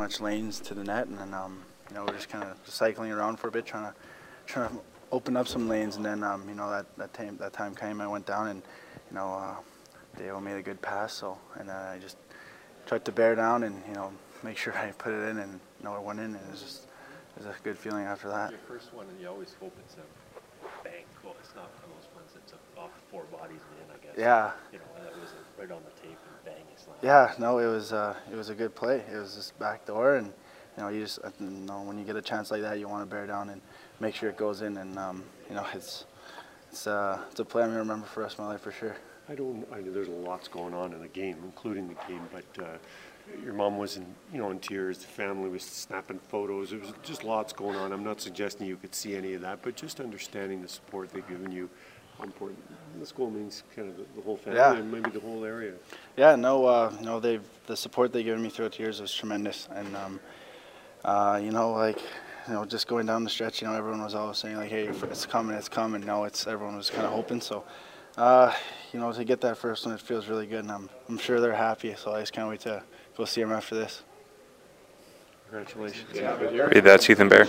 much lanes to the net, and then um, you know we're just kind of cycling around for a bit, trying to trying to open up some lanes, and then um, you know that that time that time came, I went down, and you know uh, Dale made a good pass, so and then I just tried to bear down and you know make sure I put it in, and you know it went in, and it was just it was a good feeling after that. Your first one, and you always hope it's a bang goal. It's not one of those ones that's off four bodies and in, I guess. Yeah. You know, and that was right on the tape and bang, it's like. Yeah, no, it was uh, it was a good play. It was just back door, and you know, you just uh, you know when you get a chance like that, you want to bear down and make sure it goes in, and um, you know, it's it's uh, it's a play I'm gonna remember for the rest of my life for sure. I don't, I know there's lots going on in the game, including the game, but uh, your mom was in, you know, in tears, the family was snapping photos, there was just lots going on. I'm not suggesting you could see any of that, but just understanding the support they've given you, important, the school means kind of the, the whole family Yeah. and maybe the whole area. Yeah, no, uh, you know, they've the support they've given me throughout the years was tremendous, and um, uh, you know, like you know, just going down the stretch, you know, everyone was always saying like, hey, it's coming, it's coming. No, it's everyone was kind of hoping. So, uh, you know, to get that first one, it feels really good, and I'm I'm sure they're happy. So I just can't wait to go see them after this. Congratulations. Read that's Ethan Bear.